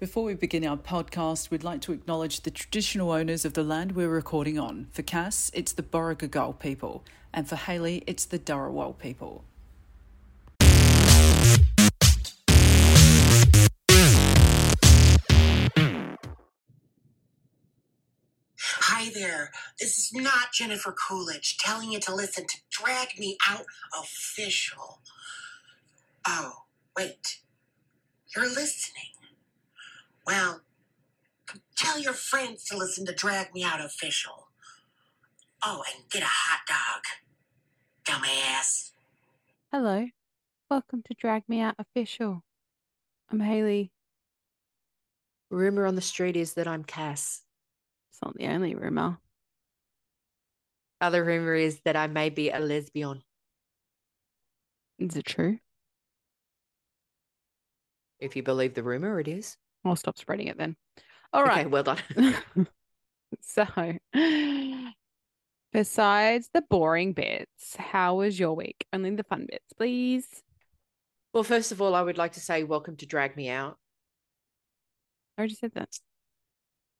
Before we begin our podcast, we'd like to acknowledge the traditional owners of the land we're recording on. For Cass, it's the Borragagal people, and for Haley, it's the Dharawal people. Hi there. This is not Jennifer Coolidge telling you to listen to Drag Me Out Official. Oh, wait. You're listening. Well, tell your friends to listen to Drag Me Out Official. Oh, and get a hot dog. Dumbass. Hello. Welcome to Drag Me Out Official. I'm Haley. Rumor on the street is that I'm Cass. It's not the only rumor. Other rumor is that I may be a lesbian. Is it true? If you believe the rumor, it is. I'll stop spreading it then. All right. Okay, well done. so, besides the boring bits, how was your week? Only the fun bits, please. well, first of all, I would like to say welcome to Drag Me Out. I already said that.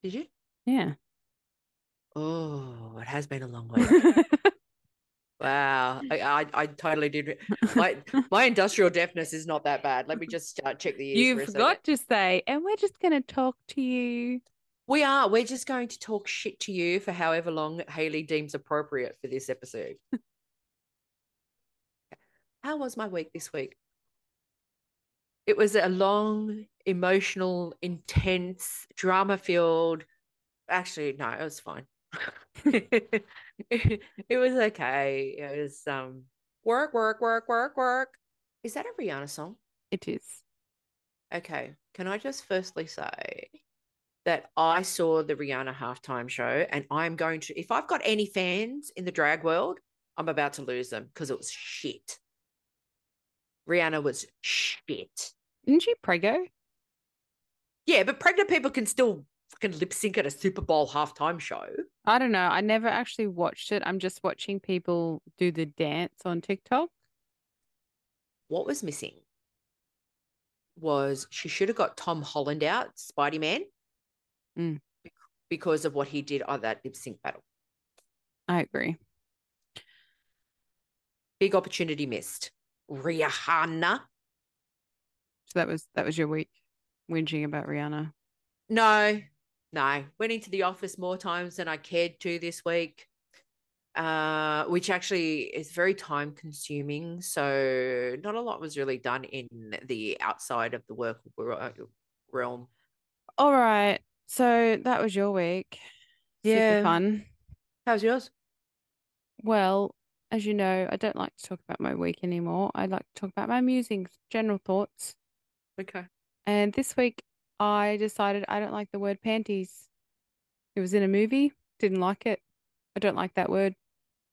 Did you? Yeah. Oh, it has been a long week. Wow, I, I, I totally did. My my industrial deafness is not that bad. Let me just uh, check the ears. you for got to say, and we're just going to talk to you. We are. We're just going to talk shit to you for however long Haley deems appropriate for this episode. How was my week this week? It was a long, emotional, intense, drama filled. Actually, no, it was fine. it was okay. It was um work, work, work, work, work. Is that a Rihanna song? It is. Okay. Can I just firstly say that I saw the Rihanna halftime show and I'm going to, if I've got any fans in the drag world, I'm about to lose them because it was shit. Rihanna was shit. Isn't she prego? Yeah, but pregnant people can still fucking lip sync at a Super Bowl halftime show. I don't know. I never actually watched it. I'm just watching people do the dance on TikTok. What was missing was she should have got Tom Holland out, Spidey Man, Mm. because of what he did on that lip sync battle. I agree. Big opportunity missed. Rihanna. So that was that was your week whinging about Rihanna. No, no. Went into the office more times than I cared to this week, uh, which actually is very time consuming. So not a lot was really done in the outside of the work realm. All right. So that was your week. Super Yeah. fun. How's yours? Well, as you know, I don't like to talk about my week anymore. I like to talk about my musings, general thoughts. Okay. And this week I decided I don't like the word panties. It was in a movie, didn't like it. I don't like that word.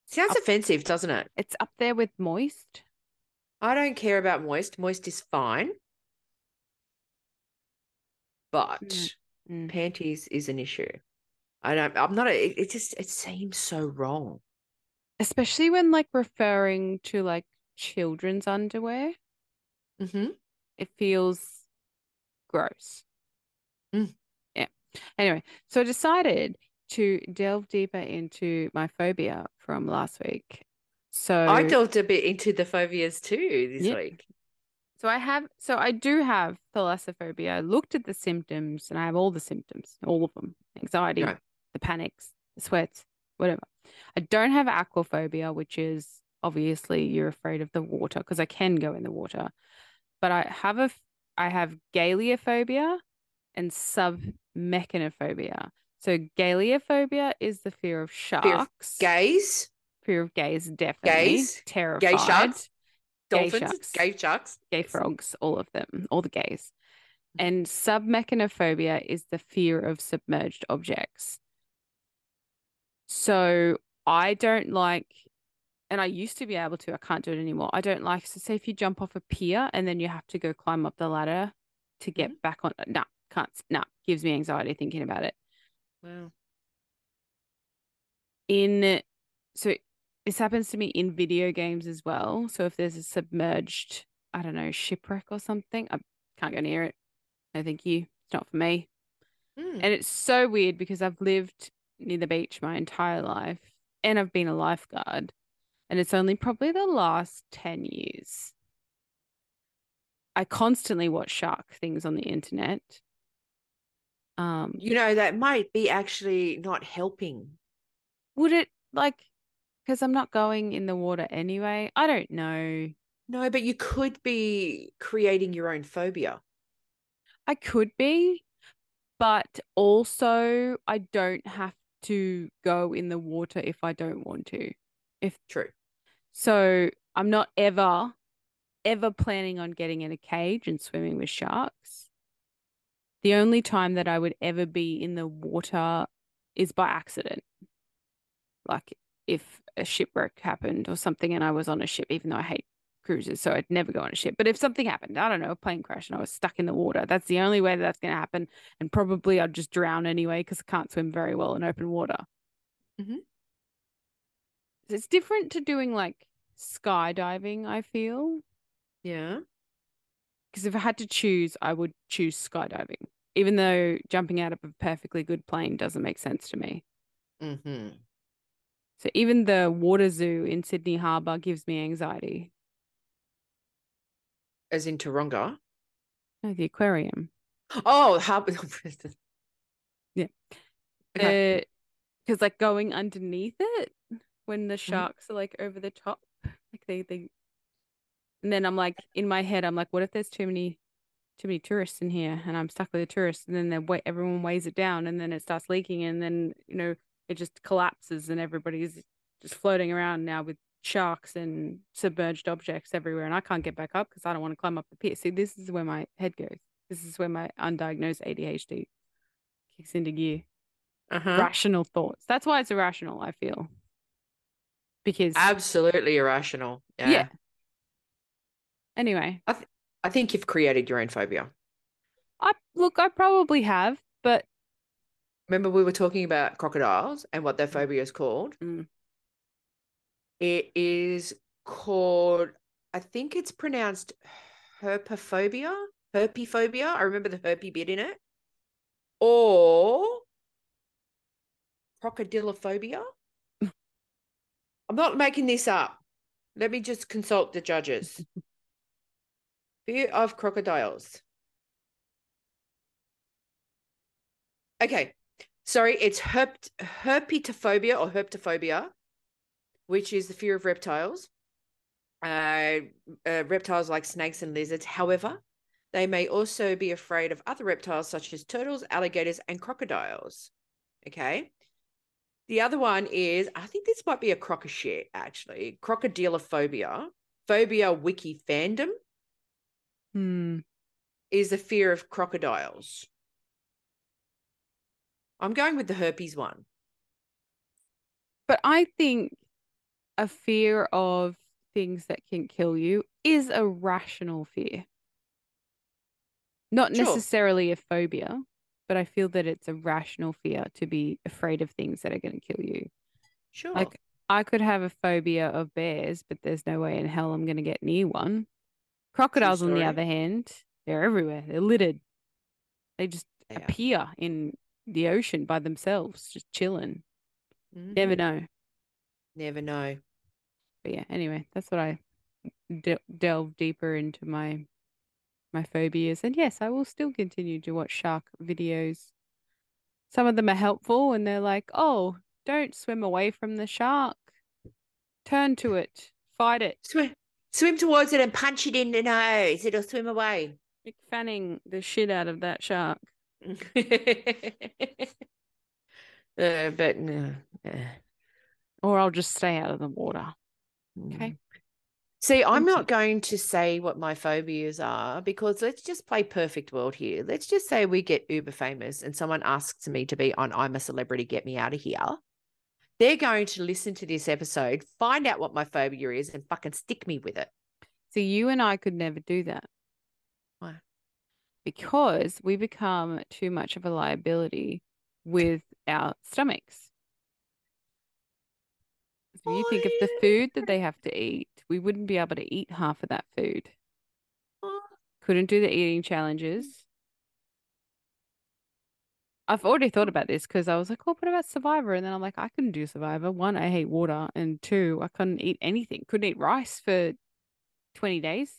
Sounds Up- offensive, doesn't it? It's up there with moist. I don't care about moist. Moist is fine. But Mm, mm. panties is an issue. I don't I'm not a, it, it just it seems so wrong. Especially when like referring to like children's underwear, Mm-hmm. it feels gross. Mm. Yeah. Anyway, so I decided to delve deeper into my phobia from last week. So I delved a bit into the phobias too this Yeah. week. So I have, so I do have thalassophobia. I looked at the symptoms and I have all the symptoms, all of them anxiety, the panics, the sweats, whatever. I don't have aquaphobia, which is obviously you're afraid of the water because I can go in the water. But I have a, I have galeophobia and submechanophobia. So galeophobia is the fear of Fear of sharks. Gays, Fear of gays, definitely. Gays? Terrified. gay sharks, Gay dolphins, sharks. gay sharks. gay Yes. frogs, all of them, all the gays. Mm-hmm. And submechanophobia is the fear of submerged objects. So I don't like, and I used to be able to, I can't do it anymore. I don't like, so say if you jump off a pier and then you have to go climb up the ladder to get mm-hmm. back on, nah, can't, nah, gives me anxiety thinking about it. Wow. in so this happens to me in video games as well. So if there's a submerged, I don't know, shipwreck or something, I can't go near it. No, thank you. It's not for me. Mm. And it's so weird because I've lived near the beach my entire life and I've been a lifeguard. And it's only probably the last 10 years. I constantly watch shark things on the internet. Um, You know, that might be actually not helping. would it like, because I'm not going in the water anyway? I don't know. No, but you could be creating your own phobia. I could be, but also I don't have to go in the water if I don't want to. If True. So I'm not ever, ever planning on getting in a cage and swimming with sharks. The only time that I would ever be in the water is by accident. Like if a shipwreck happened or something and I was on a ship, even though I hate cruises, so I'd never go on a ship. But if something happened, I don't know, a plane crash and I was stuck in the water, that's the only way that that's going to happen. And probably I'd just drown anyway because I can't swim very well in open water. Mhm. It's different to doing like skydiving, I feel. Yeah. Because if I had to choose, I would choose skydiving, even though jumping out of a perfectly good plane doesn't make sense to me. Mm-hmm. So even the water zoo in Sydney Harbour gives me anxiety. As in Taronga. No, the aquarium. Oh, Harbour. Yeah. Okay. Because like going underneath it when the Mm-hmm. sharks are like over the top, like they they. And then I'm like in my head, I'm like, what if there's too many, too many tourists in here, and I'm stuck with the tourists, and then they wait, everyone weighs it down, and then it starts leaking, and then you know it just collapses, and everybody's just floating around now with sharks and submerged objects everywhere, and I can't get back up because I don't want to climb up the pier. See, this is where my head goes. This is where my undiagnosed ADHD kicks into gear. Uh-huh. Rational thoughts. That's why it's irrational, I feel. Because Absolutely irrational. Yeah. Yeah. anyway, I think you've created your own phobia. I look, I probably have, but Remember we were talking about crocodiles and what their phobia is called? Mm. It is called, I think it's pronounced herpophobia, herpephobia. I remember the herpy bit in it. Or crocodilophobia. I'm not making this up. Let me just consult the judges. Fear of crocodiles. Okay. Sorry, it's herp- herpetophobia or herpetophobia, which is the fear of reptiles. Uh, uh, reptiles like snakes and lizards. However, they may also be afraid of other reptiles such as turtles, alligators, and crocodiles. Okay. The other one is, I think this might be a crocodile actually, crocodilophobia. Phobia wiki fandom hmm, is the fear of crocodiles. I'm going with the herpes one. but I think a fear of things that can kill you is a rational fear. Not Sure. necessarily a phobia, but I feel that it's a rational fear to be afraid of things that are going to kill you. Sure. Like I could have a phobia of bears, but there's no way in hell I'm going to get near one. Crocodiles, on the other hand, they're everywhere. They're littered. They just They are. appear in the ocean by themselves, just chilling. Never Mhm. know. Never know. But yeah, anyway, that's what I de- delve deeper into my my phobias. And yes, I will still continue to watch shark videos. Some of them are helpful, and they're like, "Oh, don't swim away from the shark. Turn to it. Fight it." Swim, swim towards it and punch it in the nose. It'll swim away. Mick Fanning the shit out of that shark. uh, but no. uh, Or I'll just stay out of the water. Okay. mm. See, I'm not going to say what my phobias are because let's just play perfect world here. Let's just say we get uber famous and someone asks me to be on I'm a Celebrity, Get Me Out of Here. They're going to listen to this episode, find out what my phobia is, and fucking stick me with it. So you and I could never do that. Why? Because we become too much of a liability with our stomachs. So you think of the food that they have to eat, we wouldn't be able to eat half of that food. Couldn't do the eating challenges. I've already thought about this because I was like, oh, what about Survivor? And then I'm like, I couldn't do Survivor. One, I hate water. And two, I couldn't eat anything. Couldn't eat rice for 20 days.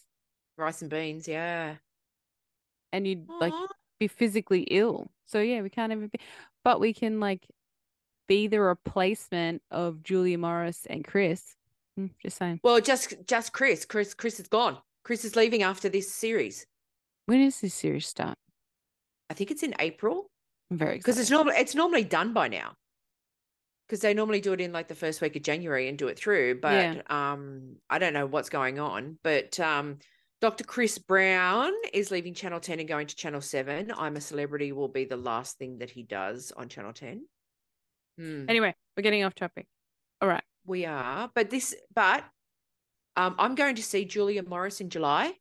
Rice and beans, yeah. And you'd like be physically ill. So yeah, we can't even be, but we can like be the replacement of Julia Morris and Chris. Mm, Just saying. Well, just just Chris. Chris Chris is gone. Chris is leaving after this series. When does this series start? I think it's in April I'm very because it's normally it's normally done by now. Because they normally do it in like the first week of January and do it through, but Yeah. um, I don't know what's going on. But um, Dr. Chris Brown is leaving Channel Ten and going to Channel Seven. I'm a Celebrity will be the last thing that he does on Channel Ten. Hmm. Anyway, we're getting off topic. All right. We are, but this, but um, I'm going to see Julia Morris in July.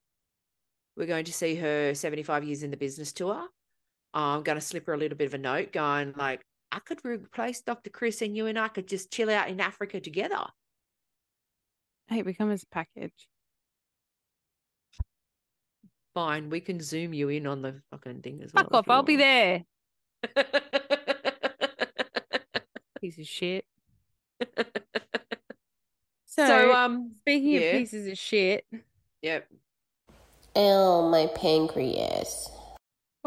We're going to see her 75 years in the business tour. I'm going to slip her a little bit of a note, going like, I could replace Dr. Chris, and you and I could just chill out in Africa together. Hey, we come as a package. Fine, we can zoom you in on the fucking thing as well. Fuck off. I'll be there. there. Piece of shit. so, So, um, speaking yeah. of pieces of shit, yep. Oh, my pancreas.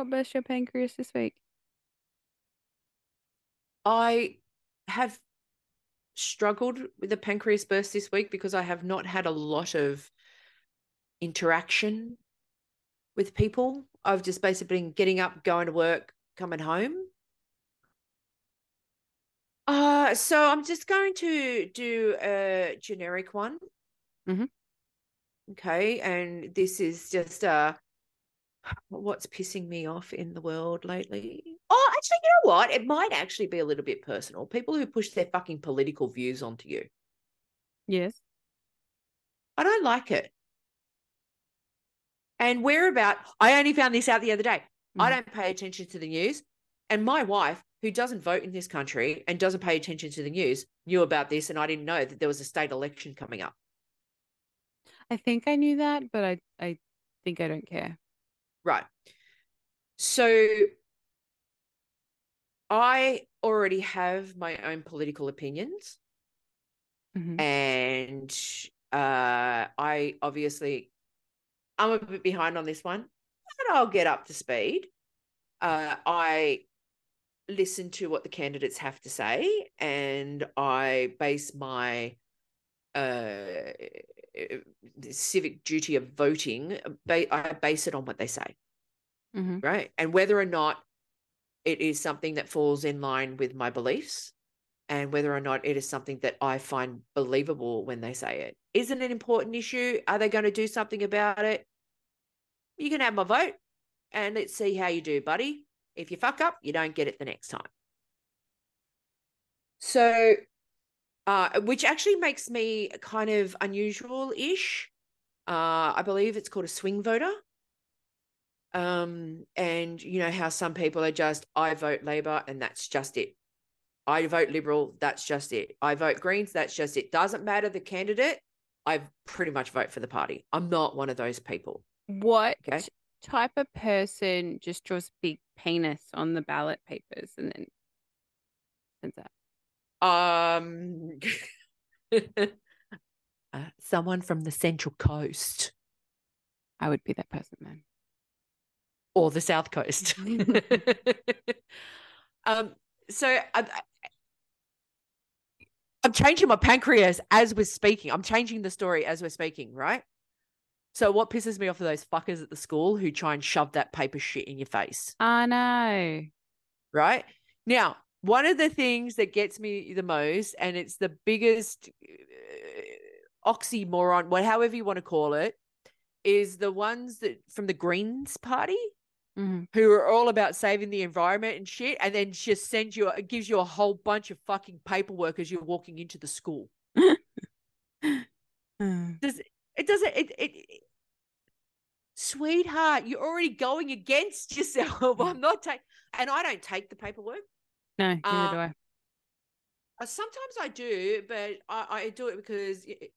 What burst your pancreas this week? I have struggled with the pancreas burst this week because I have not had a lot of interaction with people. I've just basically been getting up, going to work, coming home. Uh, so I'm just going to do a generic one. Mhm. Okay, and this is just uh what's pissing me off in the world lately. Oh, actually, you know what? It might actually be a little bit personal. People who push their fucking political views onto you. Yes. I don't like it. And where about? I only found this out the other day. I Mhm. don't pay attention to the news. And my wife, who doesn't vote in this country and doesn't pay attention to the news, knew about this. And I didn't know that there was a state election coming up. I think I knew that, but I, I think I don't care. Right. So I already have my own political opinions. Mhm. and uh I obviously I'm a bit behind on this one, but I'll get up to speed. Uh I listen to what the candidates have to say and I base my uh Uh, uh, civic duty of voting uh, I base it on what they say, Mhm. right? And whether or not it is something that falls in line with my beliefs and whether or not it is something that I find believable when they say it. Isn't an important issue? Are they going to do something about it? You can have my vote and let's see how you do, buddy. If you fuck up, you don't get it the next time. So, uh, which actually makes me kind of unusual ish. Uh, I believe it's called a swing voter. Um, and you know how some people are just, I vote Labor and that's just it. I vote Liberal, that's just it. I vote Greens, that's just it. Doesn't matter the candidate, I pretty much vote for the party. I'm not one of those people. What Okay. type of person just draws big penis on the ballot papers and then sends that? Um, uh, someone from the Central Coast I would be that person then. or the South Coast. um, so I, I'm changing my pancreas as we're speaking. I'm changing the story as we're speaking, right? So what pisses me off are those fuckers at the school who try and shove that paper shit in your face, I know. right? Now, one of the things that gets me the most, and it's the biggest uh, oxymoron, what however you want to call it, is the ones that from the Greens Party Mhm. who are all about saving the environment and shit, and then just sends you, it gives you a whole bunch of fucking paperwork as you're walking into the school. Mm. Does it doesn't it, it it- sweetheart, you're already going against yourself. I'm not taking and I don't take the paperwork. No, neither Uh, do I. Sometimes I do, but I, I do it because it,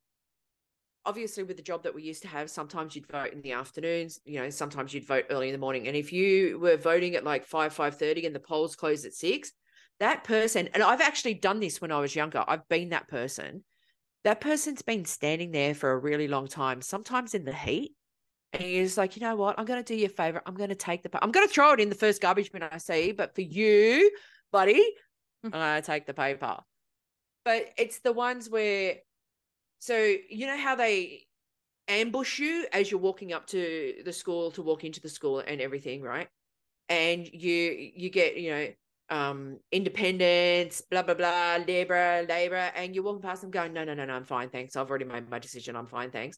obviously with the job that we used to have, sometimes you'd vote in the afternoons, you know, sometimes you'd vote early in the morning. And if you were voting at like five, five thirty and the polls closed at six, that person, and I've actually done this when I was younger, I've been that person. That person's been standing there for a really long time, sometimes in the heat. And he's like, you know what? I'm going to do you a favor. I'm going to take the, I'm going to throw it in the first garbage bin I see. But for you, buddy, I'm going to take the paper. But it's the ones where, so you know how they ambush you as you're walking up to the school to walk into the school and everything, right? And you you get you know um independence, blah blah blah, labor, labor, and you're walking past them going, no no no no, I'm fine, thanks. I've already made my decision. I'm fine, thanks.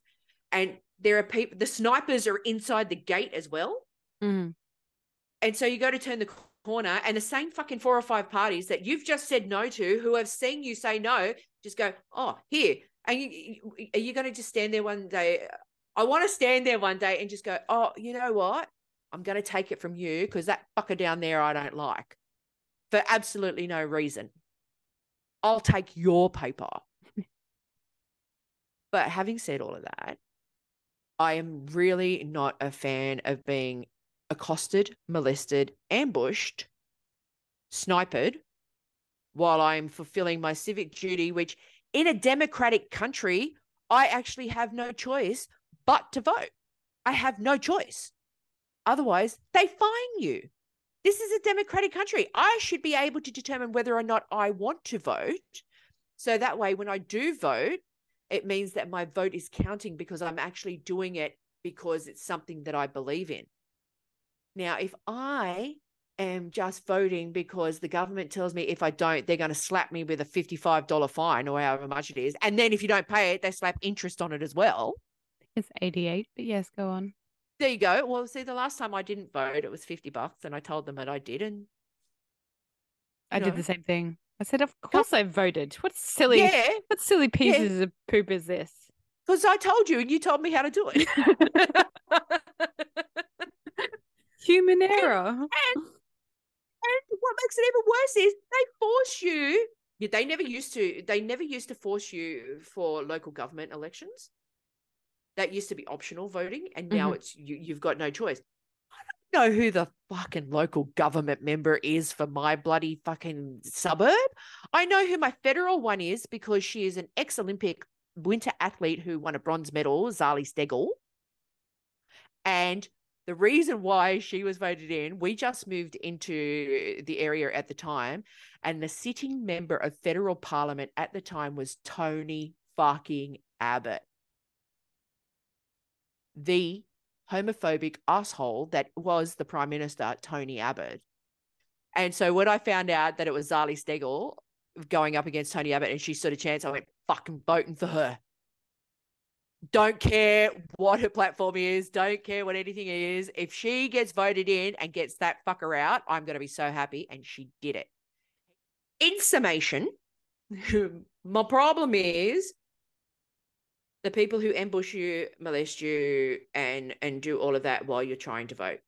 And there are people. The snipers are inside the gate as well. Mhm. And so you go to turn the corner, and the same fucking four or five parties that you've just said no to, who have seen you say no, just go, oh, here. And you, are you going to just stand there one day? I want to stand there one day and just go, oh, you know what? I'm going to take it from you because that fucker down there I don't like for absolutely no reason. I'll take your paper. but having said all of that, I am really not a fan of being accosted, molested, ambushed, sniped while I'm fulfilling my civic duty, which in a democratic country, I actually have no choice but to vote. I have no choice. Otherwise, they fine you. This is a democratic country. I should be able to determine whether or not I want to vote. So that way, when I do vote, it means that my vote is counting because I'm actually doing it because it's something that I believe in. Now, if I am just voting because the government tells me if I don't, they're going to slap me with a $55 fine or however much it is. And then if you don't pay it, they slap interest on it as well. It's 88, but yes, go on. There you go. Well, see, the last time I didn't vote, it was 50 bucks and I told them that I did. And I You did the same thing. I said, of course I voted. What silly, yeah, what silly pieces of poop is this? because I told you and you told me how to do it. Human error. And and what makes it even worse is they force you. Yeah, They never used to. They never used to force you for local government elections. That used to be optional voting, and now Mhm. it's you. You've got no choice. I don't know who the fucking local government member is for my bloody fucking suburb. I know who my federal one is because she is an ex-Olympic winter athlete who won a bronze medal, Zali Steggall. And the reason why she was voted in, we just moved into the area at the time, and the sitting member of federal parliament at the time was Tony fucking Abbott. The homophobic asshole that was the prime minister, Tony Abbott. And so when I found out that it was Zali Steggall going up against Tony Abbott and she stood a chance, I went fucking voting for her. Don't care what her platform is, don't care what anything is. If she gets voted in and gets that fucker out, I'm going to be so happy. And she did it. In summation, my problem is the people who ambush you, molest you, and and do all of that while you're trying to vote.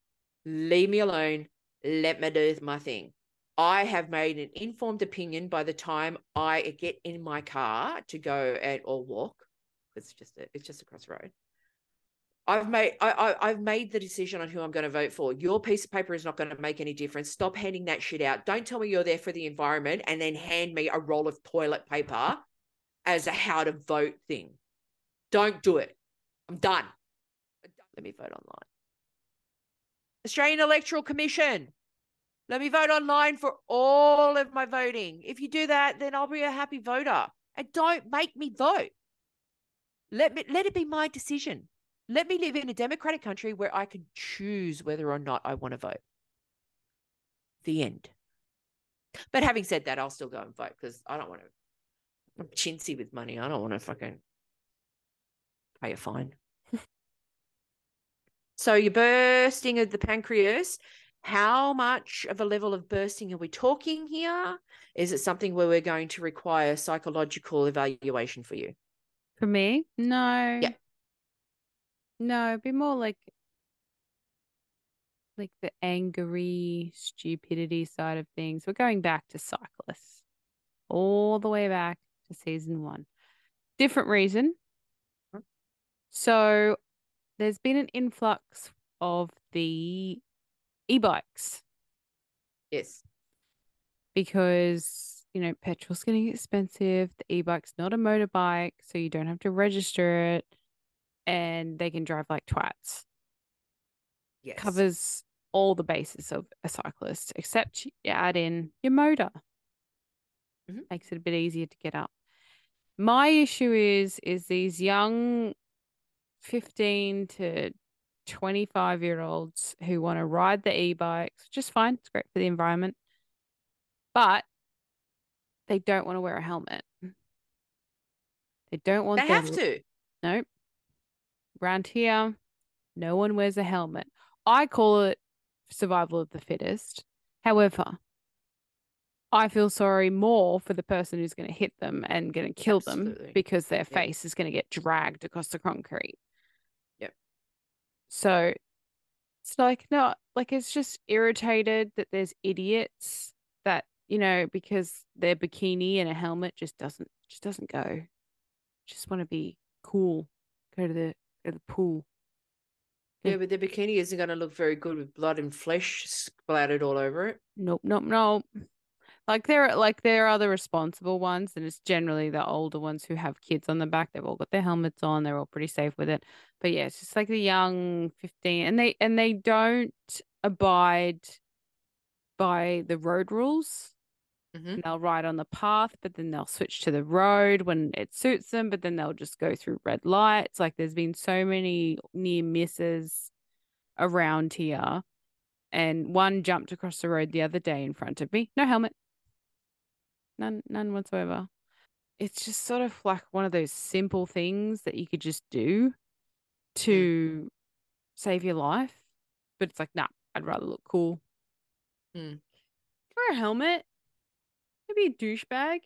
Leave me alone. Let me do my thing. I have made an informed opinion by the time I get in my car to go and or walk. It's just a, it's just across the road. I've made I, I I've made the decision on who I'm going to vote for. Your piece of paper is not going to make any difference. Stop handing that shit out. Don't tell me you're there for the environment and then hand me a roll of toilet paper as a how to vote thing. Don't do it. I'm done. Let me vote online. Australian Electoral Commission. Let me vote online for all of my voting. If you do that, then I'll be a happy voter. And don't make me vote. Let me let it be my decision. Let me live in a democratic country where I can choose whether or not I want to vote. The end. But having said that, I'll still go and vote because I don't want to. I'm chintzy with money. I don't want to fucking pay a fine. so you're bursting of the pancreas. How much of a level of bursting are we talking here? Is it something where we're going to require psychological evaluation for you? For me, no. Yeah. No, it'd be more like like the angry stupidity side of things. We're going back to cyclists. All the way back to season one. Different reason. Mm. So there's been an influx of the e-bikes Yes. because you know petrol's getting expensive. The e-bike's not a motorbike, so you don't have to register it, and they can drive like twats. Yes. Covers all the bases of a cyclist, except you add in your motor. Mhm. Makes it a bit easier to get up. My issue is is these young 15 to 25 year olds who want to ride the e-bikes, which is fine. It's great for the environment. But they don't want to wear a helmet. They don't want They have to. Nope. Around here, no one wears a helmet. I call it survival of the fittest. However, I feel sorry more for the person who's going to hit them and going to kill them because their face is going to get dragged across the concrete. Yep. So it's like, no, like it's just irritated that there's idiots that, you know, because their bikini and a helmet just doesn't, just doesn't go. Just want to be cool. Go to the, go to the pool. Yeah, but the bikini isn't going to look very good with blood and flesh splattered all over it. Nope, nope, nope. Like there, like there are the responsible ones, and it's generally the older ones who have kids on the back. They've all got their helmets on. They're all pretty safe with it. But yeah, it's just like the young fifteen, and they and they don't abide by the road rules. Mhm. And they'll ride on the path, but then they'll switch to the road when it suits them. But then they'll just go through red lights. Like there's been so many near misses around here, and one jumped across the road the other day in front of me. No helmet. None, none whatsoever. It's just sort of like one of those simple things that you could just do to save your life. But it's like, nah, I'd rather look cool. Mm. Wear a helmet. Maybe a douchebag.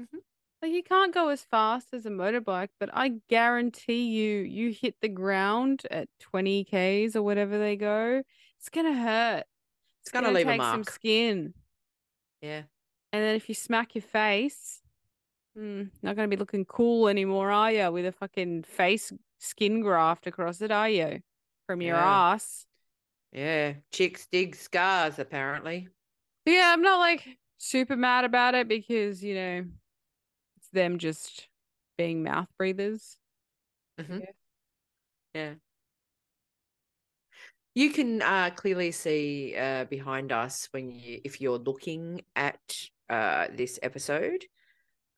Mhm. Like you can't go as fast as a motorbike, but I guarantee you, you hit the ground at 20 Ks or whatever they go, it's gonna hurt. It's going to leave a take some skin. Yeah. And then if you smack your face, hmm, not to be looking cool anymore, are you? With a fucking face skin graft across it, are you? From your Yeah. ass. Yeah. Chicks dig scars, apparently. Yeah, I'm not like super mad about it because, you know, it's them just being mouth breathers. Mhm. guess. Yeah. You can uh, clearly see uh, behind us when you, if you're looking at uh, this episode.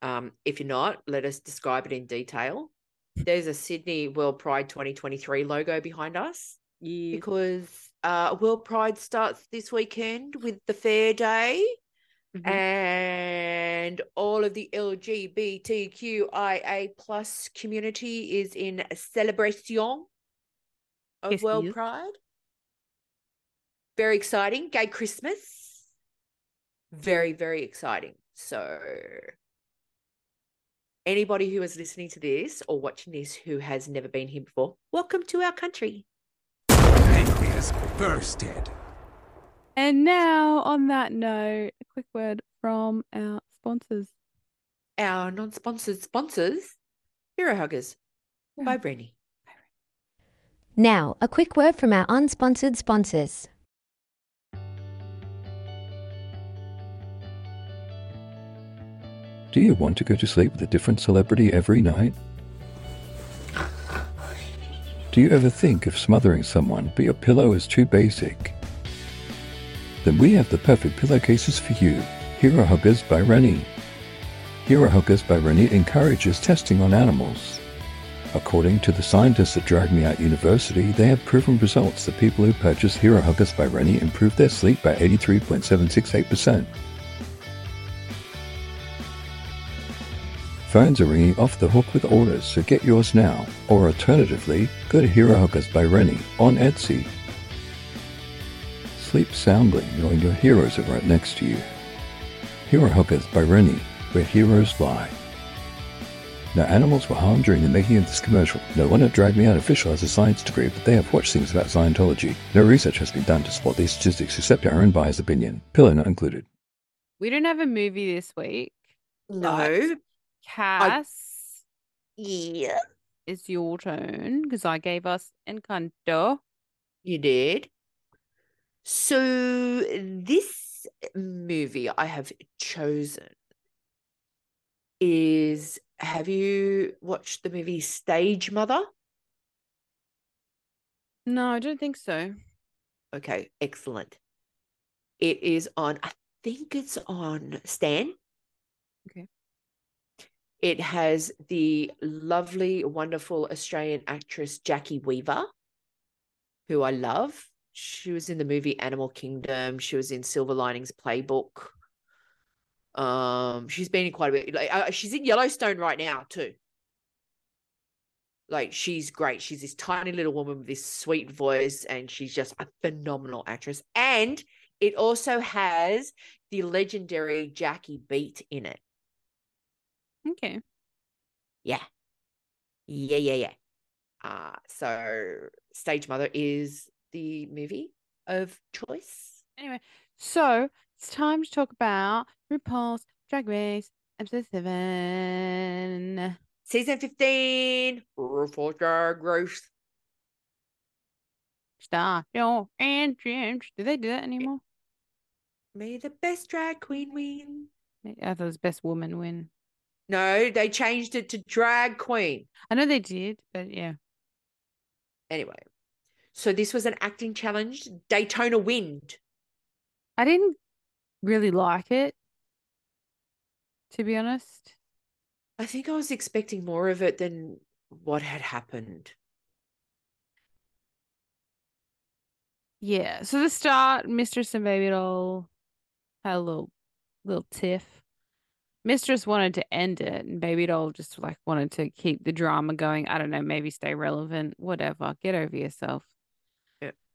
Um, if you're not, let us describe it in detail. There's a Sydney World Pride 2023 logo behind us Yeah. because uh, World Pride starts this weekend with the fair day. Mhm. and all of the LGBTQIA plus community is in celebration of Yes, World. Pride. Very exciting. Gay Christmas. Very, very exciting. So, anybody who is listening to this or watching this who has never been here before, welcome to our country. Pancreas bursted. And now, on that note, a quick word from our sponsors. Our non sponsored sponsors, Hero Huggers by Brenny. Now, a quick word from our unsponsored sponsors. Do you want to go to sleep with a different celebrity every night? Do you ever think of smothering someone, but your pillow is too basic? Then we have the perfect pillowcases for you Hero Huggers by Rennie. Hero Huggers by Rennie encourages testing on animals. According to the scientists at Drag Me Out University, they have proven results that people who purchase Hero Huggers by Rennie improve their sleep by 83.768%. Phones are ringing off the hook with orders, so get yours now. Or alternatively, go to Hero Hookers by Rennie on Etsy. Sleep soundly knowing your heroes are right next to you. Hero Hookers by Rennie, where heroes lie. No animals were harmed during the making of this commercial. No one at Drag Me Out official has a science degree, but they have watched things about Scientology. No research has been done to support these statistics except our own biased opinion. Pillow not included. We don't have a movie this week. No. Cass Yeah. it's your turn because I gave us Encanto. You did. So this movie I have chosen is have you watched the movie Stage Mother? No, I don't think so. Okay, excellent. It is on, I think it's on Stan. Okay. It has the lovely, wonderful Australian actress Jacki Weaver, who I love. She was in the movie Animal Kingdom. She was in Silver Linings Playbook. Um, she's been in quite a bit. Like, uh, she's in Yellowstone right now too. Like she's great. She's this tiny little woman with this sweet voice, and she's just a phenomenal actress. And it also has the legendary Jackie Beat in it. Okay. Yeah. Yeah, yeah, yeah. Uh, so Stage Mother is the movie of choice. Anyway, so it's time to talk about RuPaul's Drag Race episode seven. Season 15, RuPaul's Drag Race. Star your entrance. Do they do that anymore? May the best drag queen win. I thought it was best woman win. No, they changed it to drag queen. I know they did, but yeah. Anyway, so this was an acting challenge. Daytona Wind. I didn't really like it, to be honest. I think I was expecting more of it than what had happened. Yeah. So the start, Mistress and Baby Doll had a little little tiff. Mistress wanted to end it, and Baby Doll just like wanted to keep the drama going. I don't know, maybe stay relevant, whatever. Get over yourself.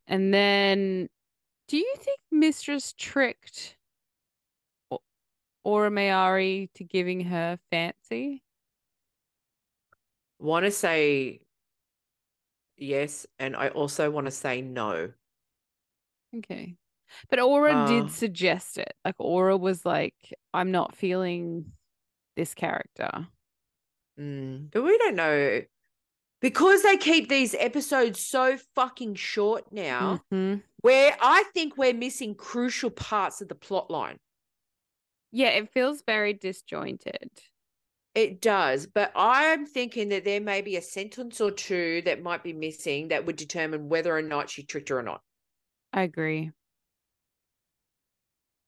And then, do you think Mistress tricked Aura Mayari to giving her fancy? Want to say yes, and I also want to say no. Okay. But Aura Uh. did suggest it. Like Aura was like, I'm not feeling this character. Mm, but we don't know because they keep these episodes so fucking short now. Mhm. Where I think we're missing crucial parts of the plot line. Yeah, it feels very disjointed. It does, but I'm thinking that there may be a sentence or two that might be missing that would determine whether or not she tricked her or not. I agree.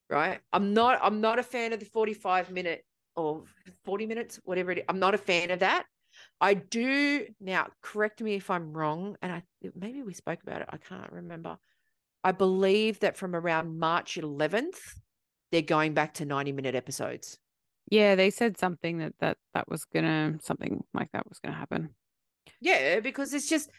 Right? I'm not. I'm not a fan of the 45 minute or 40 minutes, whatever it is. I'm not a fan of that. I do now. Correct me if I'm wrong, and I maybe we spoke about it. I can't remember. I believe that from around March 11th, they're going back to 90 minute episodes. Yeah, they said something that that that was gonna something like that was gonna happen. Yeah, because it's just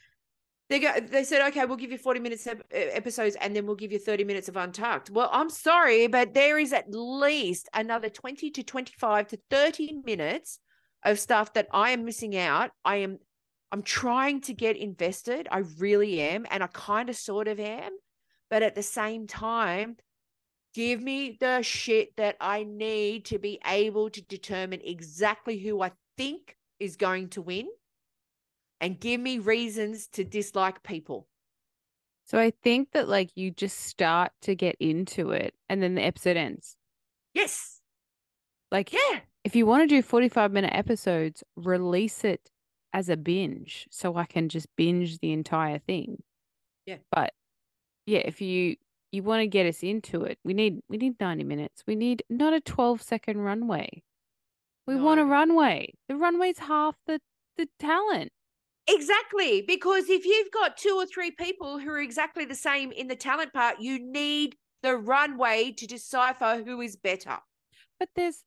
they go. They said, okay, we'll give you forty minutes ep- episodes, and then we'll give you thirty minutes of Untucked. Well, I'm sorry, but there is at least another twenty to twenty-five to thirty minutes of stuff that I am missing out. I am, I'm trying to get invested. I really am, and I kind of, sort of am, but at the same time. Give me the shit that I need to be able to determine exactly who I think is going to win and give me reasons to dislike people. So I think that like you just start to get into it and then the episode ends. Yes. Like Yeah. If you want to do 45 minute episodes, release it as a binge so I can just binge the entire thing. Yeah. But yeah, if you you want to get us into it, we need we need 90 minutes. We need not a 12 second runway. We want a runway. The runway's half the the talent. Exactly. Because if you've got two or three people who are exactly the same in the talent part, you need the runway to decipher who is better. But there's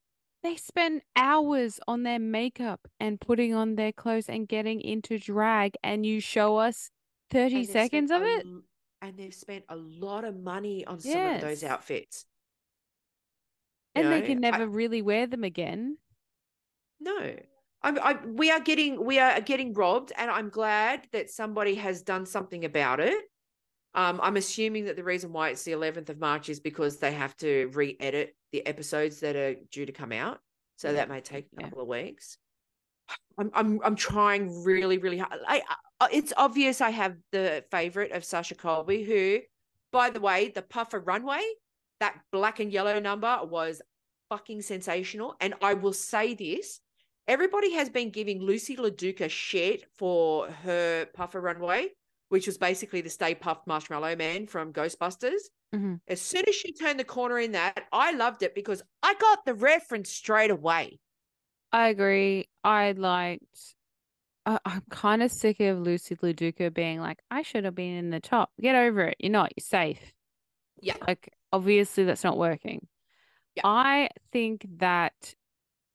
they spend hours on their makeup and putting on their clothes and getting into drag and you show us 30 And they've spent seconds of it? l- And they've spent a lot of money on some of those Yes. outfits. You And they know, can I- never really wear them again. No. I'm, I, we are getting we are getting robbed, and I'm glad that somebody has done something about it. Um, I'm assuming that the reason why it's the 11th of March is because they have to re-edit the episodes that are due to come out, so Yeah. that may take a Yeah. couple of weeks. I'm I'm I'm trying really really hard. I, I it's obvious I have the favorite of Sasha Colby, who, by the way, the puffer runway, that black and yellow number was fucking sensational. And I will say this: everybody has been giving Loosey LaDuca shit for her puffer runway, which was basically the Stay Puft Marshmallow Man from Ghostbusters. Mhm. As soon as she turned the corner in that, I loved it because I got the reference straight away. I agree. I liked. I, I'm kind of sick of Loosey LaDuca being like, I should have been in the top. Get over it. You're not. You're safe. Yeah. Like, obviously, that's not working. Yeah. I think that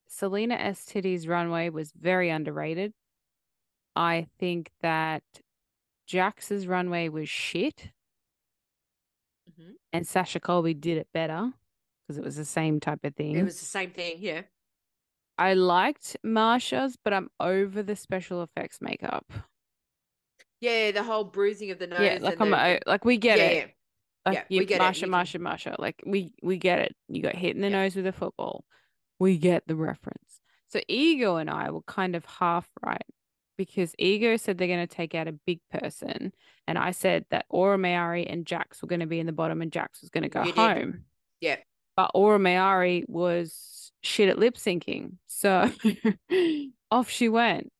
Salina EsTitties' runway was very underrated. I think that Jax's runway was shit, Mhm. and Sasha Colby did it better because it was the same type of thing. It was the same thing, yeah. I liked Marcia's, but I'm over the special effects makeup. Yeah, the whole bruising of the nose. yeah, like and I'm the, like we get yeah, it. yeah. Like Yeah, you, we get it. Marcia, can- Marcia, Marcia. Like we we get it. You got hit in the Yeah. nose with a football. We get the reference. So Ego and I were kind of half right because Ego said they're going to take out a big person, and I said that Aura Mayari and Jax were going to be in the bottom, and Jax was going to go You did. home. Yeah. But Aura Mayari was shit at lip syncing, so off she went.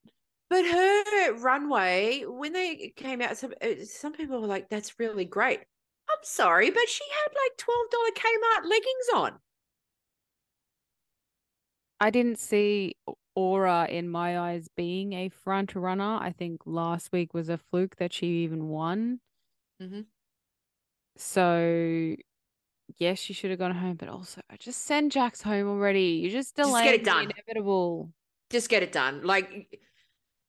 But her runway, when they came out, some uh, some people were like, "That's really great." I'm sorry, but she had like twelve dollar Kmart leggings on. I didn't see Aura in my eyes being a front runner. I think last week was a fluke that she even won. Mhm. So, yes, she should have gone home, but also just send Jax home already. You're just delaying get it the done. inevitable. Just get it done. Like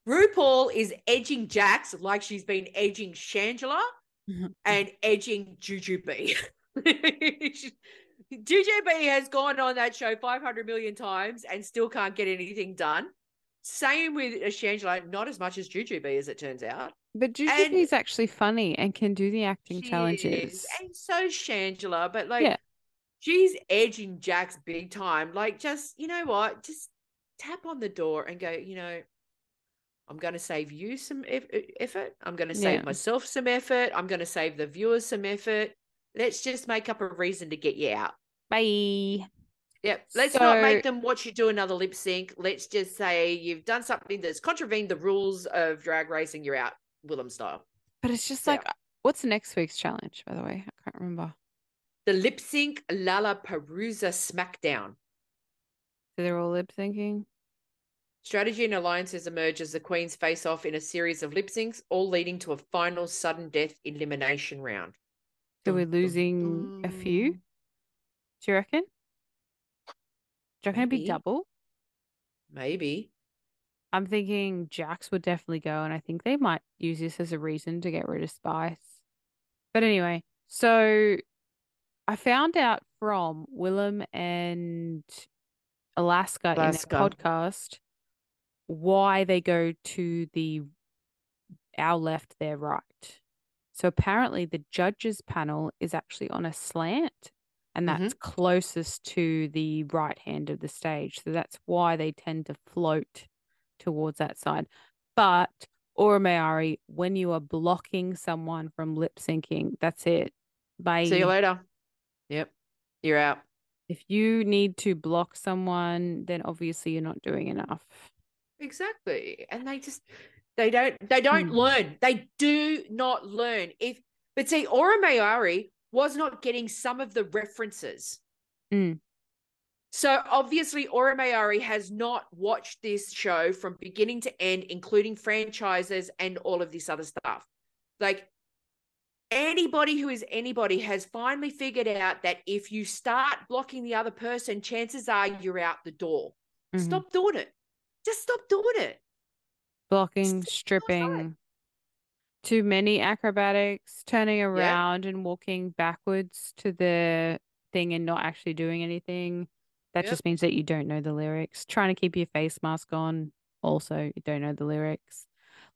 RuPaul is edging Jax like she's been edging Shangela and edging Jujubee. Jujubee has gone on that show 500 million times and still can't get anything done. Same with Shangela, not as much as Jujubee as it turns out. But And- Jujubee's actually funny and can do the acting She challenges. is, And so Shangela, but like Yeah. she's edging Jax big time. Like, just you know what? Just tap on the door and go, you know, I'm going to save you some effort. I'm going to save Yeah. myself some effort. I'm going to save the viewers some effort. Let's just make up a reason to get you out. Bye. Yep. Let's not make them watch you do another lip sync. Let's just say you've done something that's contravened the rules of drag racing. You're out, Willam style. But it's just Yeah. like, what's next week's challenge, by the way? I can't remember. The lip sync Lala Perusa SmackDown. So they're all lip syncing. Strategy and alliances emerge as the queens face off in a series of lip syncs, all leading to a final sudden death elimination round. So we're losing a few. Do you reckon? Do you reckon it'd be double? Maybe. I'm thinking Jax would definitely go, and I think they might use this as a reason to get rid of Spice. But anyway, so I found out from Willam and Alaska, Alaska. in their podcast why they go to the our left, their right. So apparently the judges panel is actually on a slant and that's mm-hmm. closest to the right hand of the stage. So that's why they tend to float towards that side. But Aura Mayari, when you are blocking someone from lip syncing, that's it. Bye. See you later. Yep. You're out. If you need to block someone, then obviously you're not doing enough. Exactly. And they just they don't they don't Hmm. learn. They do not learn. If but see, Aura Mayari was not getting some of the references. Mm. So obviously Aura Mayari has not watched this show from beginning to end, including franchises and all of this other stuff. Like anybody who is anybody has finally figured out that if you start blocking the other person, chances are you're out the door. Mhm. Stop doing it. Just stop doing it. Blocking, stripping, too many acrobatics, turning around and walking backwards to the thing and not actually doing anything. That Yep. just means that you don't know the lyrics. Trying to keep your face mask on, also you don't know the lyrics.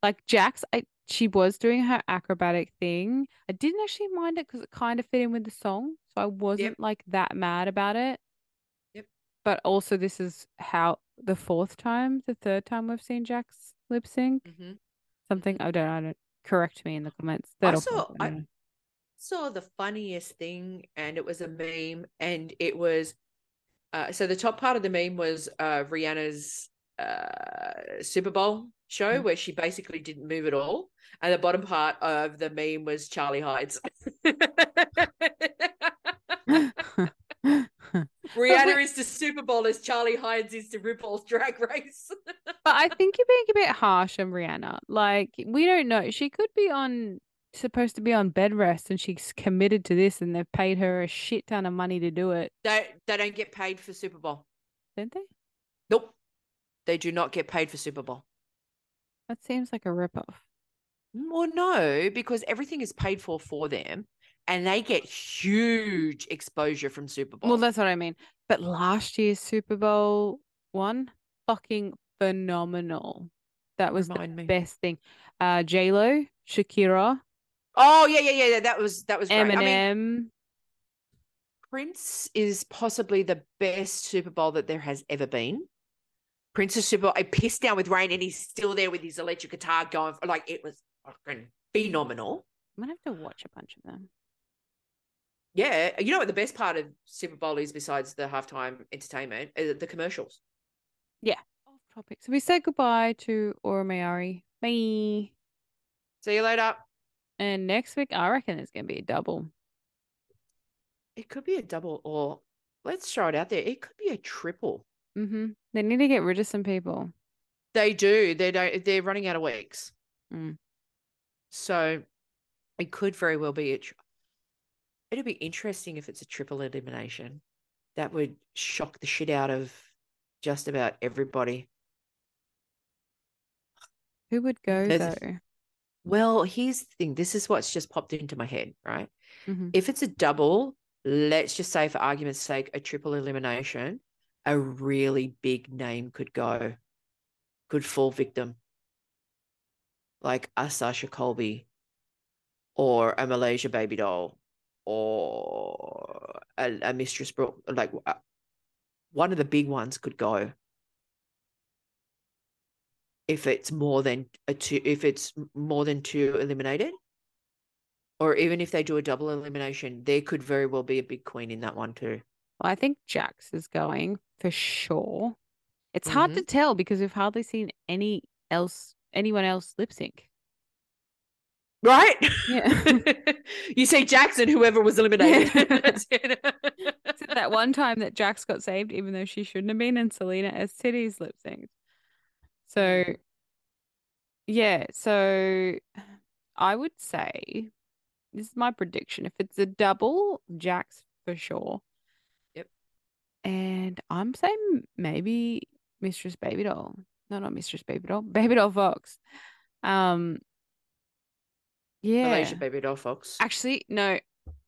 Like Jax, I she was doing her acrobatic thing. I didn't actually mind it because it kind of fit in with the song, so I wasn't like that mad about it. Yep. But also, this is how the fourth time, the third time we've seen Jax lip sync. hmm Something I don't I don't correct me in the comments. Or saw- I I- don't know. saw the funniest thing and it was a meme and it was uh so the top part of the meme was uh Rihanna's uh Super Bowl show Mhm. where she basically didn't move at all and the bottom part of the meme was Charlie Hides. Rihanna is to Super Bowl as Charlie Hides is to RuPaul's Drag Race. But I think you're being a bit harsh on Rihanna. Like, we don't know. She could be on supposed to be on bed rest and she's committed to this and they've paid her a shit ton of money to do it. they they don't get paid for Super Bowl. Don't they? Nope. They do not get paid for Super Bowl. That seems like a ripoff. Well, no, because everything is paid for for them, and they get huge exposure from Super Bowl. Well, that's what I mean. But last year's Super Bowl one, fucking phenomenal. That was Remind the me. best thing. Uh J Lo, Shakira, oh yeah, yeah, yeah. That was that was great. Eminem. I mean, Prince is possibly the best Super Bowl that there has ever been. Prince's Super Bowl, I pissed down with rain, and he's still there with his electric guitar going. For, like it was fucking phenomenal. I'm gonna have to watch a bunch of them. Yeah, you know what the best part of Super Bowl is besides the halftime entertainment? Uh, the commercials. Yeah. Off topic. So we said goodbye to Aura Mayari. Bye. See you later. And next week, I reckon it's gonna be a double. It could be a double, or let's throw it out there. It could be a triple. Mm-hmm. They need to get rid of some people. They do. They don't. They're running out of weeks. Mm. So it could very well be a. It'd be interesting if it's a triple elimination. That would shock the shit out of just about everybody. Who would go There's- though? Well, here's the thing. This is what's just popped into my head, right? Mhm. If it's a double, let's just say for argument's sake, a triple elimination, a really big name could go, could fall victim. Like a Sasha Colby or a Malaysia baby doll or a, a Mistress Brooke. Like uh, one of the big ones could go. If it's more than a two, if it's more than two eliminated, or even if they do a double elimination, there could very well be a big queen in that one too. Well, I think Jax is going for sure. It's hard to tell because we've hardly seen any else anyone else lip sync. Right? Yeah. you say Jackson, whoever was eliminated. Yeah. That's it. Except that one time that Jax got saved, even though she shouldn't have been, and Salina EsTitties lip synced. So, yeah, so I would say this is my prediction. If it's a double, Jax for sure. Yep. And I'm saying maybe Mistress Baby Doll. No, not Mistress Baby Doll. Baby Doll Foxx. Um, yeah. Malaysia baby doll Foxx. Actually, no.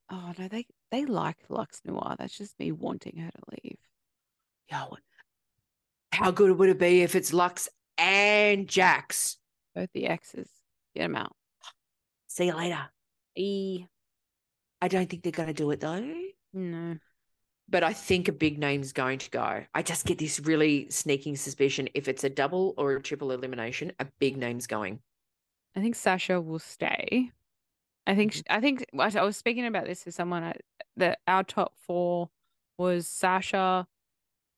Oh no, they they like Luxx Noir. That's just me wanting her to leave. Yo, how good would it be if it's Luxx and Jax? Both the exes. Get them out. See you later. E. I don't think they're going to do it though. No. But I think a big name's going to go. I just get this really sneaking suspicion if it's a double or a triple elimination, a big name's going. I think Sasha will stay. I think sh I think I I was speaking about this to someone uh, that our top four was Sasha,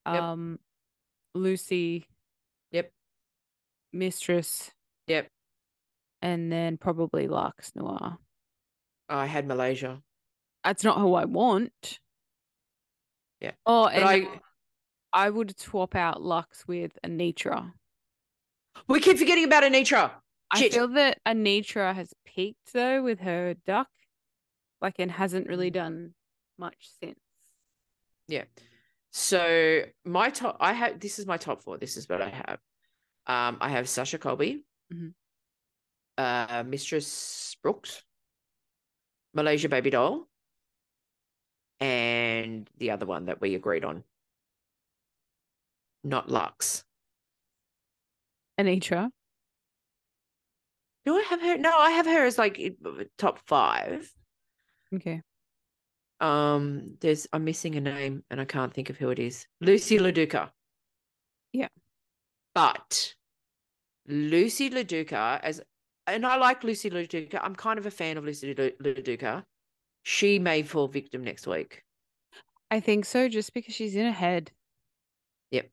Yep. um, Loosey, Yep. Mistress, Yep. and then probably Luxx Noir. I had Malaysia. That's not who I want. Yeah. Oh, But and I I would swap out Luxx with Anetra. we keep forgetting about Anetra. I feel that Anetra has peaked though with her duck, like, and hasn't really Mm. done much since. Yeah. So my top, I have this is my top four. This is what I have. Um, I have Sasha Colby, Mhm. uh, Mistress Brooks, Malaysia Baby Doll, and the other one that we agreed on. Not Luxx. Anetra. Do I have her? No, I have her as like top five. Okay. Um, there's I'm missing a name and I can't think of who it is. Loosey LaDuca. Yeah. But Loosey LaDuca, as and I like Loosey LaDuca. I'm kind of a fan of Loosey Lu- LaDuca. She may fall victim next week. I think so, just because she's in ahead. Yep.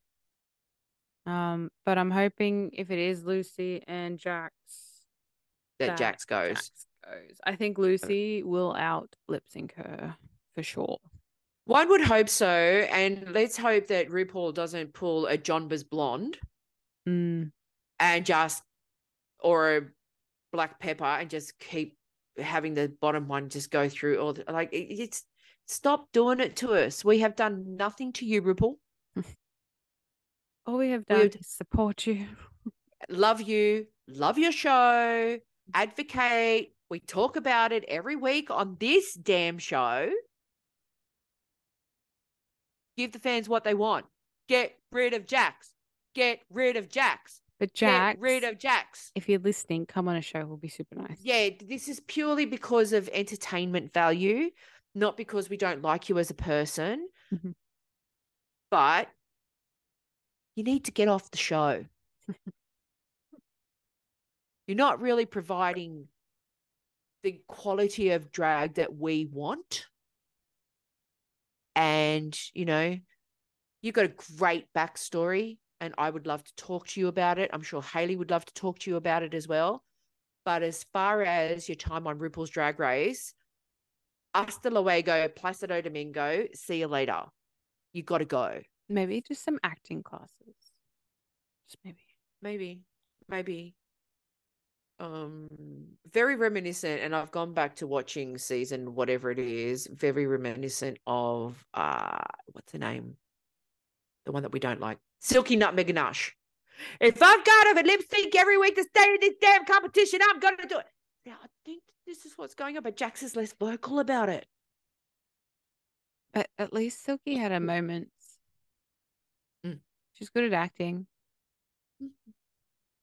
Um, but I'm hoping if it is Loosey and Jax, That Jax goes. Jax goes. I think Loosey will out lip sync her for sure. One would hope so, and let's hope that RuPaul doesn't pull a John Baz blonde Mm. and just or a black pepper and just keep having the bottom one just go through all the like it- it's stop doing it to us. We have done nothing to you, RuPaul. All we have We done is support you. love you, love your show, advocate. We talk about it every week on this damn show. Give the fans what they want. Get rid of Jax. Get rid of Jax. But Jax, Get rid of Jax. if you're listening, come on a show. We'll be super nice. Yeah, this is purely because of entertainment value, not because we don't like you as a person. Mhm. But you need to get off the show. You're not really providing the quality of drag that we want. And, you know, you've got a great backstory, and I would love to talk to you about it. I'm sure Hailey would love to talk to you about it as well. But as far as your time on RuPaul's Drag Race, hasta luego, Placido Domingo, see you later. You got to go. Maybe just some acting classes. Just maybe. Maybe, maybe. Um, very reminiscent, and I've gone back to watching season whatever it is. Very reminiscent of uh, what's the name? The one that we don't like, Silky Nutmeg Ganache. If I've got to have a lip sync every week to stay in this damn competition, I'm gonna do it. Now I think this is what's going on, but Jax is less vocal about it. But at least Silky had her moments. Mm. She's good at acting.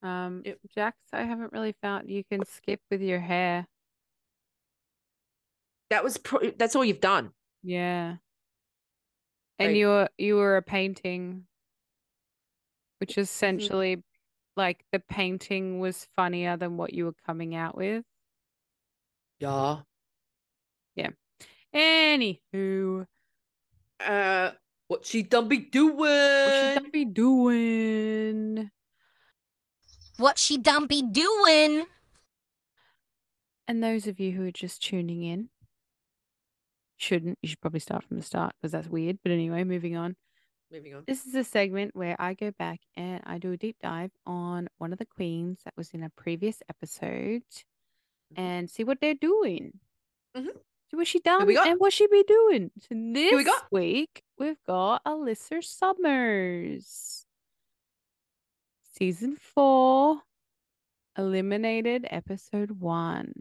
Um, Yep. Jax, I haven't really found you can skip with your hair. That was pro- that's all you've done. Yeah. And Like- you were you were a painting, which essentially like the painting was funnier than what you were coming out with. Yeah. Yeah. Anywho, Uh, what she done be doing? what she done be doing? What she done be doing? And those of you who are just tuning in, shouldn't. You should probably start from the start because that's weird. But anyway, moving on. Moving on. This is a segment where I go back and I do a deep dive on one of the queens that was in a previous episode Mhm. and see what they're doing. Mhm. See what she done we got? and what she be doing. So this we got? week we've got Alisa Summers. Season four, eliminated episode one.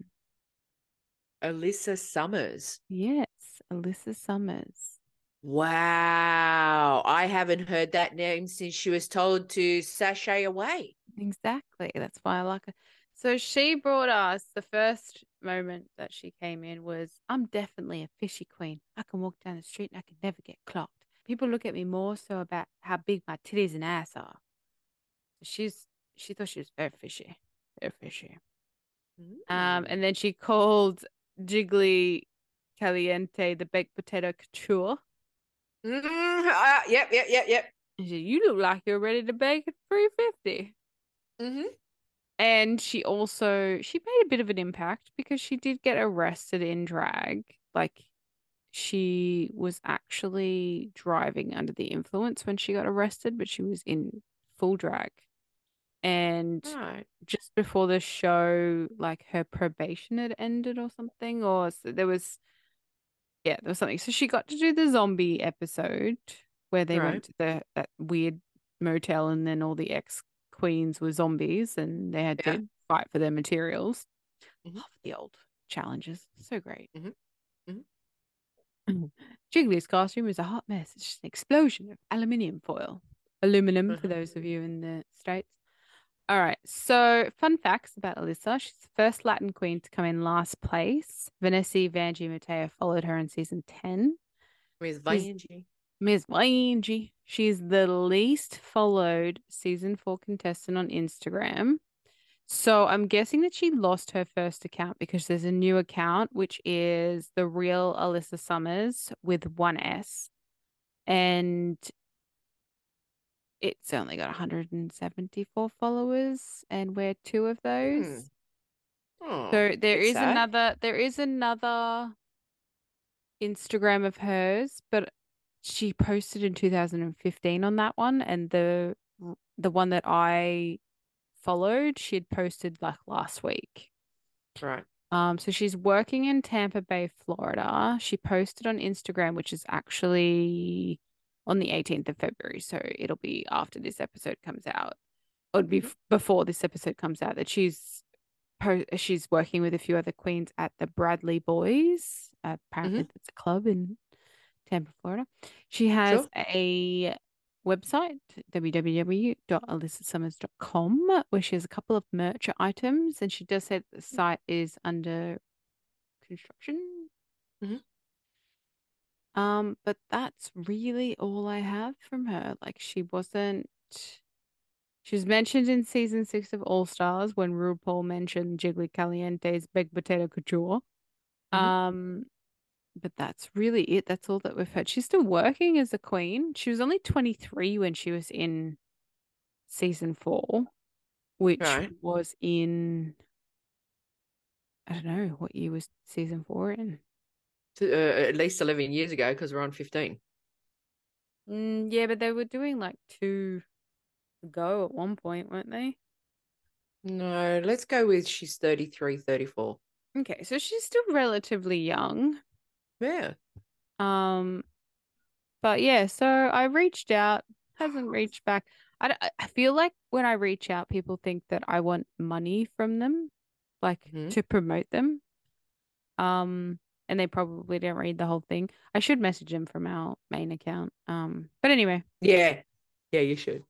Alisa Summers. Yes, Alisa Summers. Wow. I haven't heard that name since she was told to sashay away. Exactly. That's why I like her. So she brought us the first moment that she came in was I'm definitely a fishy queen. I can walk down the street and I can never get clocked. People look at me more so about how big my titties and ass are. She's she thought she was very fishy. Very fishy. Um, Mm. and then she called Jiggly Caliente the baked potato couture. Mm, uh, yep, yep, yep, yep. She said, You look like you're ready to bake at 350. Mm-hmm. And she also she made a bit of an impact because she did get arrested in drag. Like she was actually driving under the influence when she got arrested, but she was in full drag. And just before the show, like her probation had ended or something, or s- there was, yeah, there was something. So she got to do the zombie episode where they Right. went to the that weird motel, and then all the ex queens were zombies, and they had Yeah. to fight for their materials. Mhm. Love the old challenges, so great. Mhm. Mhm. Jiggly's costume is a hot mess. It's just an explosion of aluminium foil, aluminum for Mhm. those of you in the states. All right. So, fun facts about Alisa. She's the first Latin queen to come in last place. Vanessa Vanjie Mateo followed her in season 10. With She's- Vanjie. Miss Vanjie. She's the least followed season four contestant on Instagram. So I'm guessing that she lost her first account because there's a new account, which is the real Alisa Summers with one S. And it's only got 174 followers, and we're two of those. Oh, So there is sad. another there is another Instagram of hers, but she posted in 2015 on that one and the the one that I followed, she had posted like last week. Right. Um so she's working in Tampa Bay, Florida. She posted on Instagram, which is actually on the 18th of February, so it'll be after this episode comes out. Or be before this episode comes out that she's she's working with a few other queens at the Bradley Boys. Uh, apparently, that's a club in Tampa, Florida. She has Sure. a website www.alyssasummers.com where she has a couple of merch items, and she does say that the site is under construction. Mhm. Um, but that's really all I have from her. Like she wasn't. She was mentioned in season six of All Stars when RuPaul mentioned Jiggly Caliente's Baked Potato Couture. Mhm. Um, but that's really it. That's all that we've heard. She's still working as a queen. She was only 23 when she was in season four, which Right. was in, I don't know, what year was season four in? To, uh, at least 11 years ago because we're on 15. Mm, yeah, but they were doing like two ago at one point, weren't they? No, let's go with she's 33, 34. Okay, so she's still relatively young. Yeah. Um, but yeah, so I reached out, hasn't reached back. I, I feel like when I reach out, people think that I want money from them, like Mhm. to promote them. Um, and they probably don't read the whole thing. I should message them from our main account. Um, but anyway, Yeah. Yeah, you should.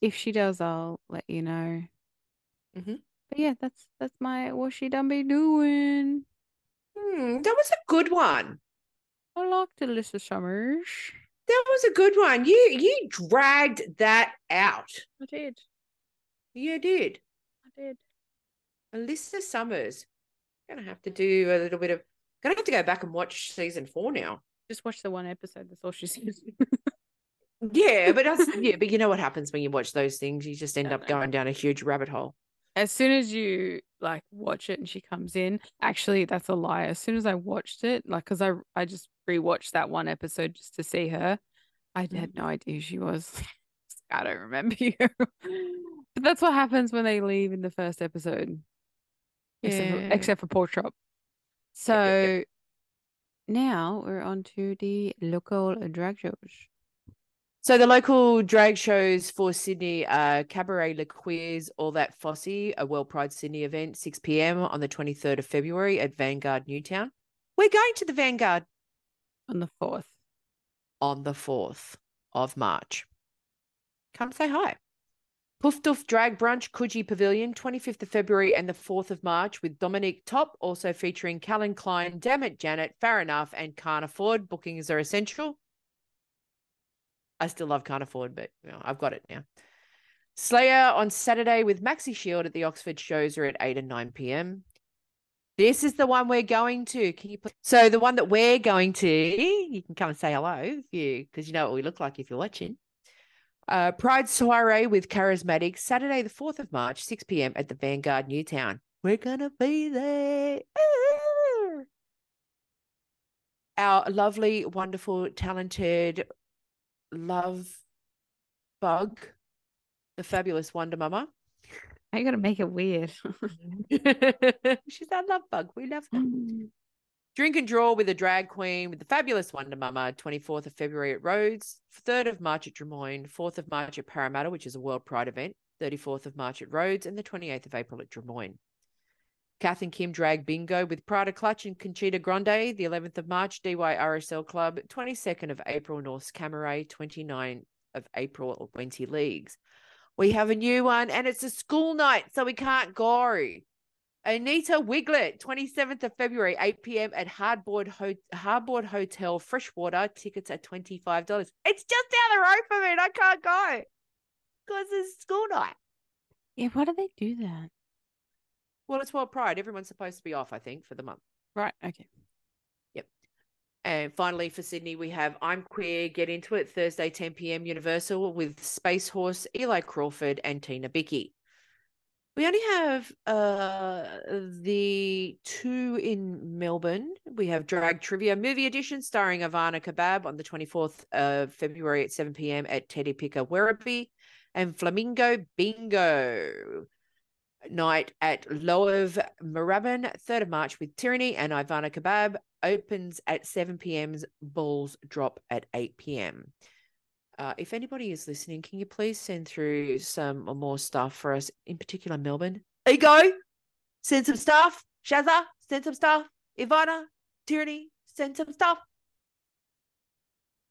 if she does, I'll let you know. Mhm. But yeah, that's that's my what she done be doing. Hmm, that was a good one. I liked Alisa Summers. That was a good one. You you dragged that out. I did. You did. I did. Alisa Summers. Gonna have to do a little bit of gonna have to go back and watch season four now. Just watch the one episode. That's all she says. Yeah, but that's yeah, but you know what happens when you watch those things? You just end up know. going down a huge rabbit hole. as soon as you like watch it and she comes in, actually, that's a lie. As soon as I watched it, like, cause I I just rewatched that one episode just to see her. I had mm-hmm. no idea who she was. I don't remember you. but that's what happens when they leave in the first episode, except for, Yeah. except for Pork Chop. So Yep, yep, yep. now we're on to the local drag shows. So the local drag shows for Sydney are Cabaret Le Quiz, All That Fosse, a World Pride Sydney event, 6 p.m. on the 23rd of February at Vanguard Newtown. We're going to the Vanguard On the fourth. on the 4th of March. Come say hi. Poof Doof Drag Brunch, Coogee Pavilion, 25th of February and the 4th of March with Dominique Top, also featuring Callan Klein, Dammit Janet, Fair Enough, and Can't Afford. Bookings are essential. I still love Can't Afford, but you know, I've got it now. Slayer on Saturday with Maxi Shield at the Oxford shows are at 8 and 9 p.m. This is the one we're going to. Can you put so the one that we're going to, you can come and say hello you because you know what we look like if you're watching. Uh, Pride Soiree with Charismatic, Saturday, the 4th of March, 6 p.m. at the Vanguard Newtown. We're gonna be there. Ah! Our lovely, wonderful, talented love bug, the fabulous Wonder Mama. I gotta make it weird. She's our love bug. We love her. Drink and draw with a drag queen with the fabulous Wonder Mama, 24th of February at Rhodes, 3rd of March at Drummoyne, 4th of March at Parramatta, which is a World Pride event, 34th of March at Rhodes, and the 28th of April at Drummoyne. Kath and Kim drag bingo with Prada Clutch and Conchita Grande, the 11th of March, DYRSL Club, 22nd of April, North Cammeray, 29th of April, Wenty Leagues. We have a new one and it's a school night, so we can't go. Anita Wiglet, 27th of February, 8 p.m. at Harbord, Ho- Harbord Hotel, Freshwater. Tickets are $25. It's just down the road from me and I can't go because it's school night. Yeah, why do they do that? Well, it's World Pride. Everyone's supposed to be off, I think, for the month. Right. Okay. Yep. And finally, for Sydney, we have I'm Queer, Get Into It, Thursday, 10 p.m. Universal with Space Horse, Eli Crawford, and Tina Bicky. We only have uh, the two in Melbourne. We have Drag Trivia Movie Edition starring Ivana Kebab on the 24th of February at 7 p.m. at Teddy Picker Werribee and Flamingo Bingo night at Loev Moorabbin, 3rd of March with Tyranny and Ivana Kebab opens at 7 p.m.'s balls drop at 8 p.m. Uh, if anybody is listening, can you please send through some more stuff for us, in particular Melbourne? Ego, send some stuff. Shazza, send some stuff. Ivana, Tyranny, send some stuff.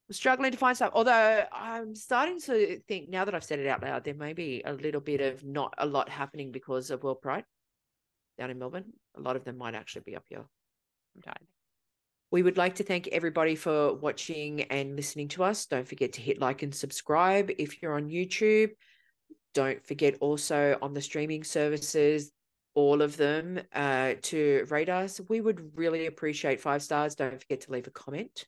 I'm struggling to find stuff. Although I'm starting to think now that I've said it out loud, there may be a little bit of not a lot happening because of World Pride down in Melbourne. A lot of them might actually be up here. I'm tired. We would like to thank everybody for watching and listening to us. Don't forget to hit like and subscribe if you're on YouTube. Don't forget also on the streaming services, all of them, uh, to rate us. We would really appreciate five stars. Don't forget to leave a comment.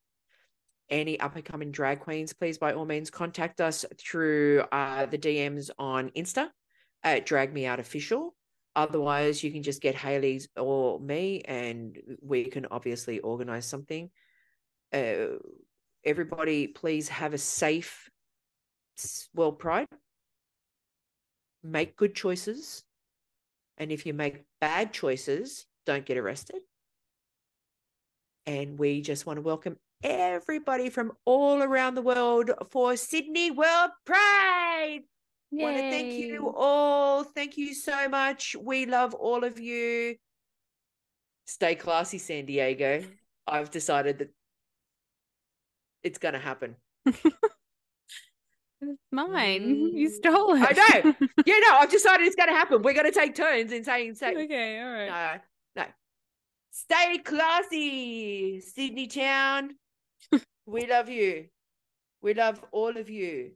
Any up and coming drag queens, please by all means contact us through uh, the DMs on Insta at Drag Me Out Official. Otherwise, you can just get Hailey's or me, and we can obviously organize something. Uh, everybody, please have a safe World Pride. Make good choices. And if you make bad choices, don't get arrested. And we just want to welcome everybody from all around the world for Sydney World Pride. Want to thank you all. Thank you so much. We love all of you. Stay classy, San Diego. I've decided that it's going to happen. It's mine. You mm. stole it. I know. Yeah, no, I've decided it's going to happen. We're going to take turns in saying, say, okay, all right. no, no. Stay classy, Sydney town. we love you. We love all of you.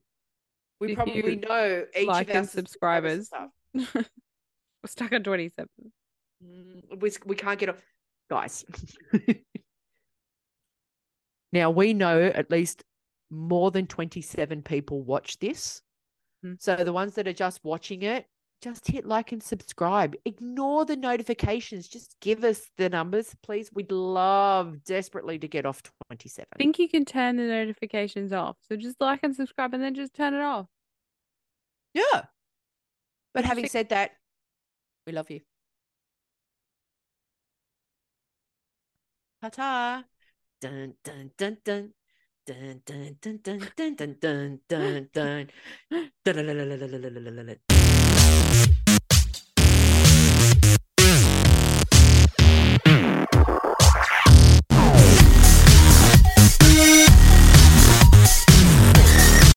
We probably know each like of our and subscribers. We're stuck on 27. Mm, We, we can't get off. Guys. now, we know at least more than 27 people watch this. Hmm. So the ones that are just watching it, just hit like and subscribe. Ignore the notifications. Just give us the numbers, please. We'd love desperately to get off 27. I think you can turn the notifications off. So just like and subscribe and then just turn it off. Yeah. But having said that, we love you. Ta-ta. Dun dun dun dun. Dun dun dun dun dun dun dun dun dun. Dun dun dun dun dun dun dun dun dun dun.